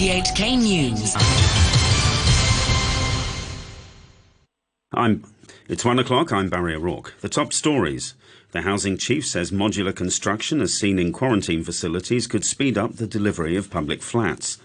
RTHK News. I'm. It's one o'clock. I'm Barry O'Rourke. The top stories. The housing chief says modular construction, as seen in quarantine facilities, could speed up the delivery of public flats.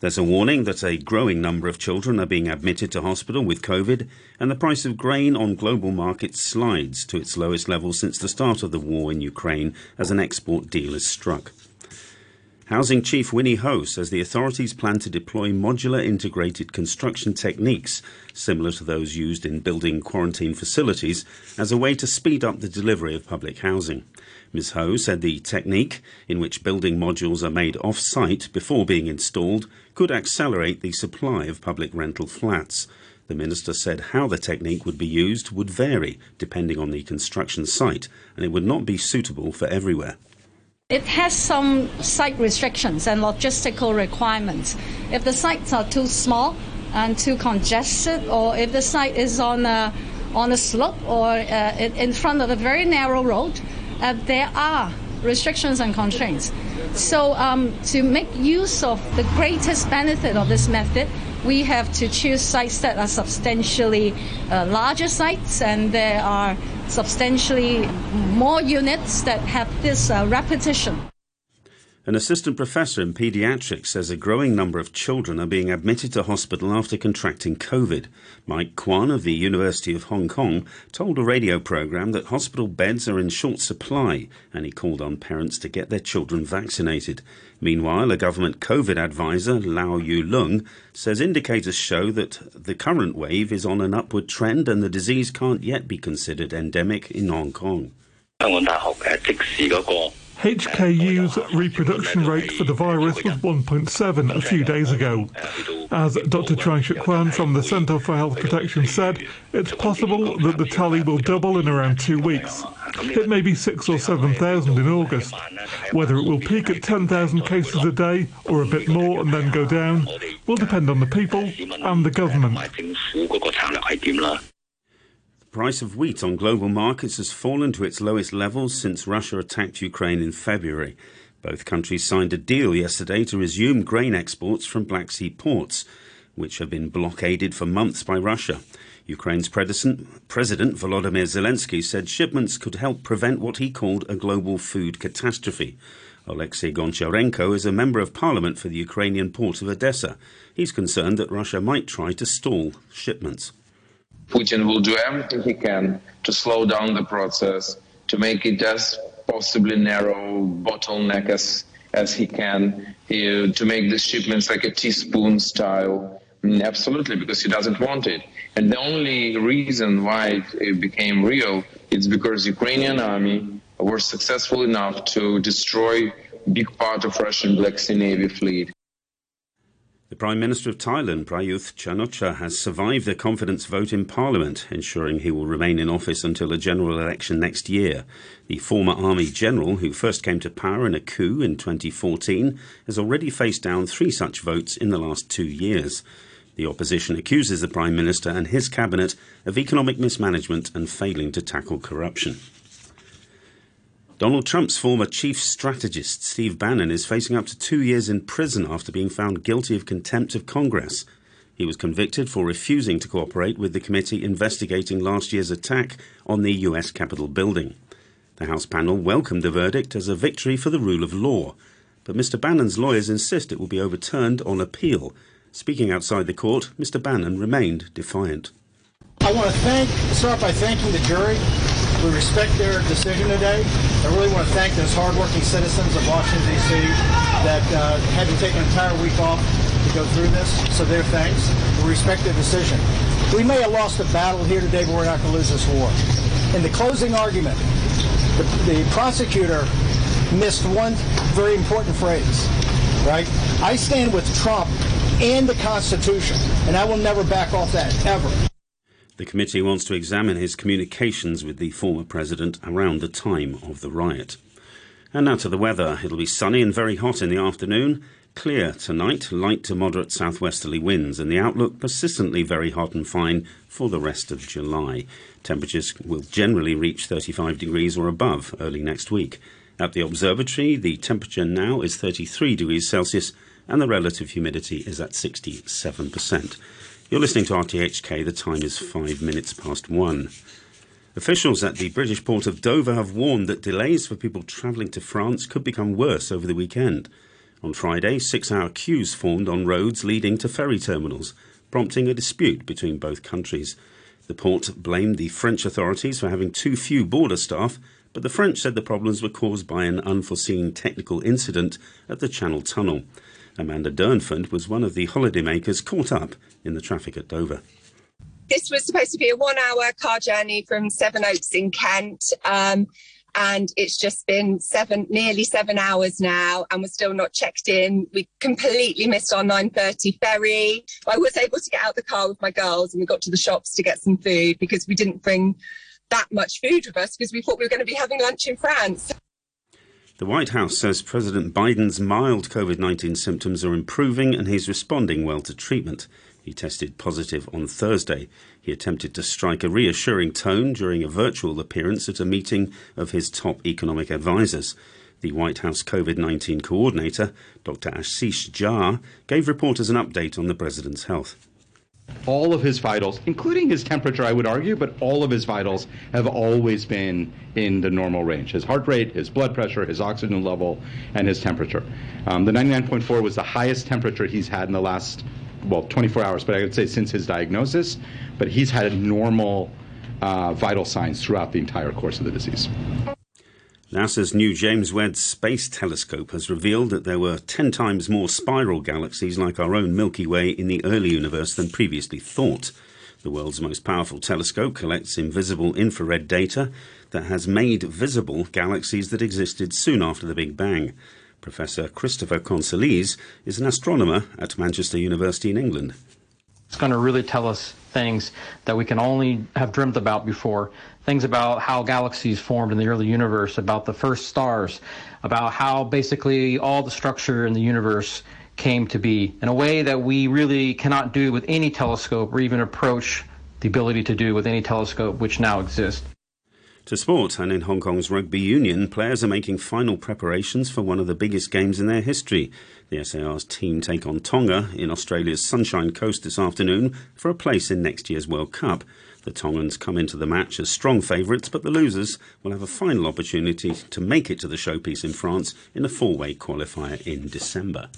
There's a warning that a growing number of children are being admitted to hospital with COVID, and the price of grain on global markets slides to its lowest level since the start of the war in Ukraine as an export deal is struck. Housing Chief Winnie Ho says the authorities plan to deploy modular integrated construction techniques similar to those used in building quarantine facilities as a way to speed up the delivery of public housing. Ms. Ho said the technique, in which building modules are made off site before being installed, could accelerate the supply of public rental flats. The minister said how the technique would be used would vary depending on the construction site and it would not be suitable for everywhere. It has some site restrictions and logistical requirements. If the sites are too small and too congested, or if the site is on a, on a slope or uh, in front of a very narrow road, uh, there are restrictions and constraints. So, um, to make use of the greatest benefit of this method, we have to choose sites that are substantially uh, larger sites and there are substantially more units that have this uh, repetition. An assistant professor in paediatrics says a growing number of children are being admitted to hospital after contracting COVID. Mike Kwan of the University of Hong Kong told a radio program that hospital beds are in short supply and he called on parents to get their children vaccinated. Meanwhile, a government COVID advisor, Lau Yu Lung, says indicators show that the current wave is on an upward trend and the disease can't yet be considered endemic in Hong Kong. HKU's reproduction rate for the virus was 1.7 a few days ago. As Dr. Choi Shuk Kwan from the Centre for Health Protection said, it's possible that the tally will double in around two weeks. It may be six or 7,000 in August. Whether it will peak at 10,000 cases a day or a bit more and then go down will depend on the people and the government price of wheat on global markets has fallen to its lowest levels since Russia attacked Ukraine in February. Both countries signed a deal yesterday to resume grain exports from Black Sea ports, which have been blockaded for months by Russia. Ukraine's President Volodymyr Zelensky said shipments could help prevent what he called a global food catastrophe. Alexei Goncharenko is a member of parliament for the Ukrainian port of Odessa. He's concerned that Russia might try to stall shipments. Putin will do everything he can to slow down the process, to make it as possibly narrow bottleneck as, as he can, he, to make the shipments like a teaspoon style. Mm, absolutely, because he doesn't want it. And the only reason why it became real is because Ukrainian army were successful enough to destroy big part of Russian Black Sea Navy fleet. The Prime Minister of Thailand, Prayuth Chan-o-cha, has survived the confidence vote in Parliament, ensuring he will remain in office until a general election next year. The former Army General, who first came to power in a coup in 2014, has already faced down three such votes in the last two years. The opposition accuses the Prime Minister and his cabinet of economic mismanagement and failing to tackle corruption. Donald Trump's former chief strategist, Steve Bannon, is facing up to two years in prison after being found guilty of contempt of Congress. He was convicted for refusing to cooperate with the committee investigating last year's attack on the U.S. Capitol building. The House panel welcomed the verdict as a victory for the rule of law, but Mr. Bannon's lawyers insist it will be overturned on appeal. Speaking outside the court, Mr. Bannon remained defiant. I want to thank, start by thanking the jury we respect their decision today. I really want to thank those hardworking citizens of Washington, D.C. that uh, had to take an entire week off to go through this. So their thanks. We respect their decision. We may have lost a battle here today, but we're not going to lose this war. In the closing argument, the, the prosecutor missed one very important phrase, right? I stand with Trump and the Constitution, and I will never back off that, ever. The committee wants to examine his communications with the former president around the time of the riot. And now to the weather. It'll be sunny and very hot in the afternoon. Clear tonight, light to moderate southwesterly winds, and the outlook persistently very hot and fine for the rest of July. Temperatures will generally reach 35 degrees or above early next week. At the observatory, the temperature now is 33 degrees Celsius and the relative humidity is at 67%. You're listening to RTHK. The time is five minutes past one. Officials at the British port of Dover have warned that delays for people travelling to France could become worse over the weekend. On Friday, six hour queues formed on roads leading to ferry terminals, prompting a dispute between both countries. The port blamed the French authorities for having too few border staff, but the French said the problems were caused by an unforeseen technical incident at the Channel Tunnel. Amanda Durnford was one of the holidaymakers caught up in the traffic at Dover. This was supposed to be a one hour car journey from Sevenoaks in Kent. Um, and it's just been seven, nearly seven hours now, and we're still not checked in. We completely missed our 9:30 ferry. I was able to get out the car with my girls, and we got to the shops to get some food because we didn't bring that much food with us because we thought we were going to be having lunch in France. The White House says President Biden's mild COVID 19 symptoms are improving and he's responding well to treatment. He tested positive on Thursday. He attempted to strike a reassuring tone during a virtual appearance at a meeting of his top economic advisers. The White House COVID 19 coordinator, Dr. Ashish Jha, gave reporters an update on the president's health. All of his vitals, including his temperature, I would argue, but all of his vitals have always been in the normal range. His heart rate, his blood pressure, his oxygen level, and his temperature. Um, the 99.4 was the highest temperature he's had in the last well, 24 hours, but I would say since his diagnosis. But he's had normal uh, vital signs throughout the entire course of the disease. NASA's new James Webb Space Telescope has revealed that there were 10 times more spiral galaxies like our own Milky Way in the early universe than previously thought. The world's most powerful telescope collects invisible infrared data that has made visible galaxies that existed soon after the Big Bang. Professor Christopher Conselice is an astronomer at Manchester University in England. It's going to really tell us things that we can only have dreamt about before. Things about how galaxies formed in the early universe, about the first stars, about how basically all the structure in the universe came to be in a way that we really cannot do with any telescope or even approach the ability to do with any telescope which now exists. To sport, and in Hong Kong's rugby union, players are making final preparations for one of the biggest games in their history. The SAR's team take on Tonga in Australia's Sunshine Coast this afternoon for a place in next year's World Cup. The Tongans come into the match as strong favourites, but the losers will have a final opportunity to make it to the showpiece in France in a four way qualifier in December.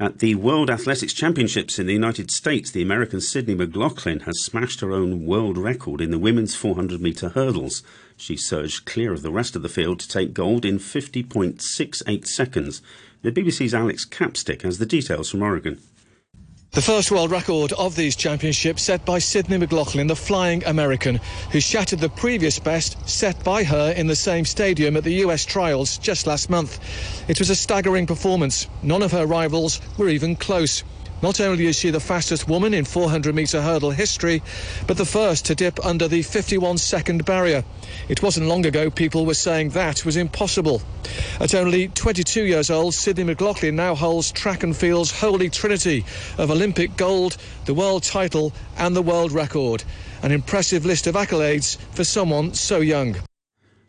At the World Athletics Championships in the United States, the American Sydney McLaughlin has smashed her own world record in the women's 400 metre hurdles. She surged clear of the rest of the field to take gold in 50.68 seconds. The BBC's Alex Capstick has the details from Oregon. The first world record of these championships set by Sydney McLaughlin, the flying American, who shattered the previous best set by her in the same stadium at the US trials just last month. It was a staggering performance. None of her rivals were even close. Not only is she the fastest woman in 400 metre hurdle history, but the first to dip under the 51 second barrier. It wasn't long ago people were saying that was impossible. At only 22 years old, Sydney McLaughlin now holds track and field's holy trinity of Olympic gold, the world title, and the world record. An impressive list of accolades for someone so young.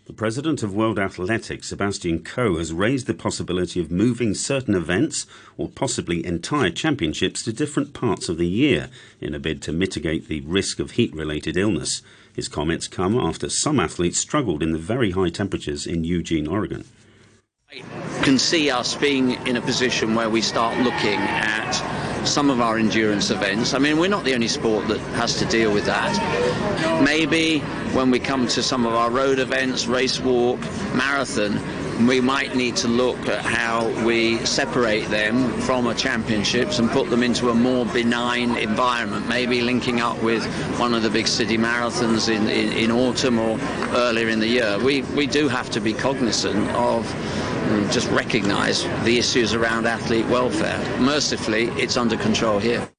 The president of World Athletics, Sebastian Coe, has raised the possibility of moving certain events or possibly entire championships to different parts of the year in a bid to mitigate the risk of heat related illness. His comments come after some athletes struggled in the very high temperatures in Eugene, Oregon. I can see us being in a position where we start looking at some of our endurance events. I mean, we're not the only sport that has to deal with that. Maybe when we come to some of our road events, race walk, marathon, we might need to look at how we separate them from a championships and put them into a more benign environment, maybe linking up with one of the big city marathons in, in, in autumn or earlier in the year. We, we do have to be cognizant of just recognise the issues around athlete welfare. Mercifully, it's under control here.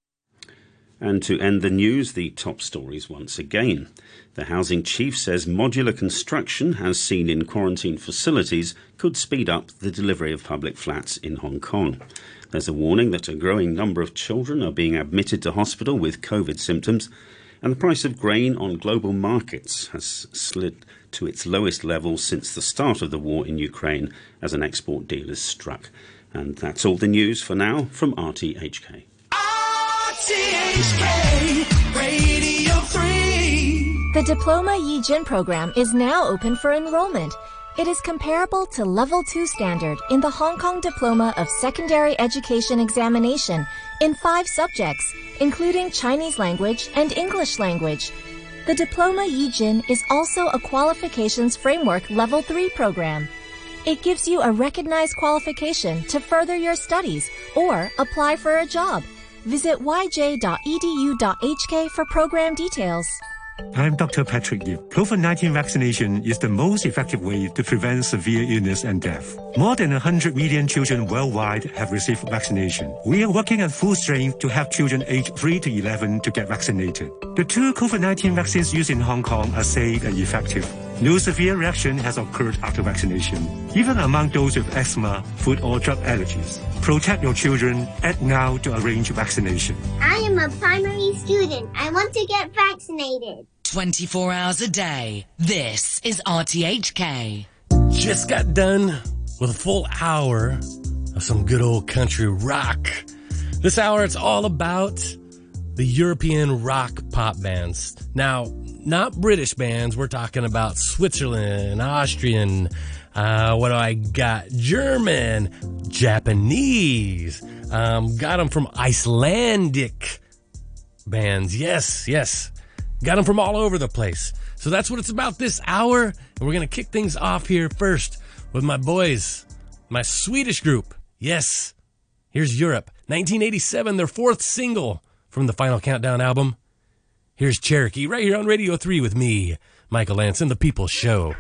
And to end the news, the top stories once again. The housing chief says modular construction, as seen in quarantine facilities, could speed up the delivery of public flats in Hong Kong. There's a warning that a growing number of children are being admitted to hospital with COVID symptoms, and the price of grain on global markets has slid to its lowest level since the start of the war in Ukraine as an export deal is struck. And that's all the news for now from RTHK. RTHK Radio 3. The Diploma Yi-Jin program is now open for enrollment. It is comparable to Level 2 standard in the Hong Kong Diploma of Secondary Education examination in five subjects, including Chinese language and English language. The Diploma Yi-Jin is also a qualifications framework Level 3 program. It gives you a recognized qualification to further your studies or apply for a job. Visit yj.edu.hk for program details. I'm Dr. Patrick Yip. COVID-19 vaccination is the most effective way to prevent severe illness and death. More than 100 million children worldwide have received vaccination. We are working at full strength to help children aged 3 to 11 to get vaccinated. The two COVID-19 vaccines used in Hong Kong are safe and effective. No severe reaction has occurred after vaccination, even among those with asthma, food or drug allergies. Protect your children. Act now to arrange vaccination. I am a primary student. I want to get vaccinated. 24 hours a day. This is RTHK. Just got done with a full hour of some good old country rock. This hour, it's all about the European rock pop bands. Now, not British bands. We're talking about Switzerland, Austrian. Uh, what do I got? German, Japanese. Um, got them from Icelandic bands. Yes, yes. Got them from all over the place. So that's what it's about this hour. And we're going to kick things off here first with my boys, my Swedish group. Yes, here's Europe. 1987, their fourth single from the Final Countdown album. Here's Cherokee right here on Radio 3 with me, Michael and the People's Show.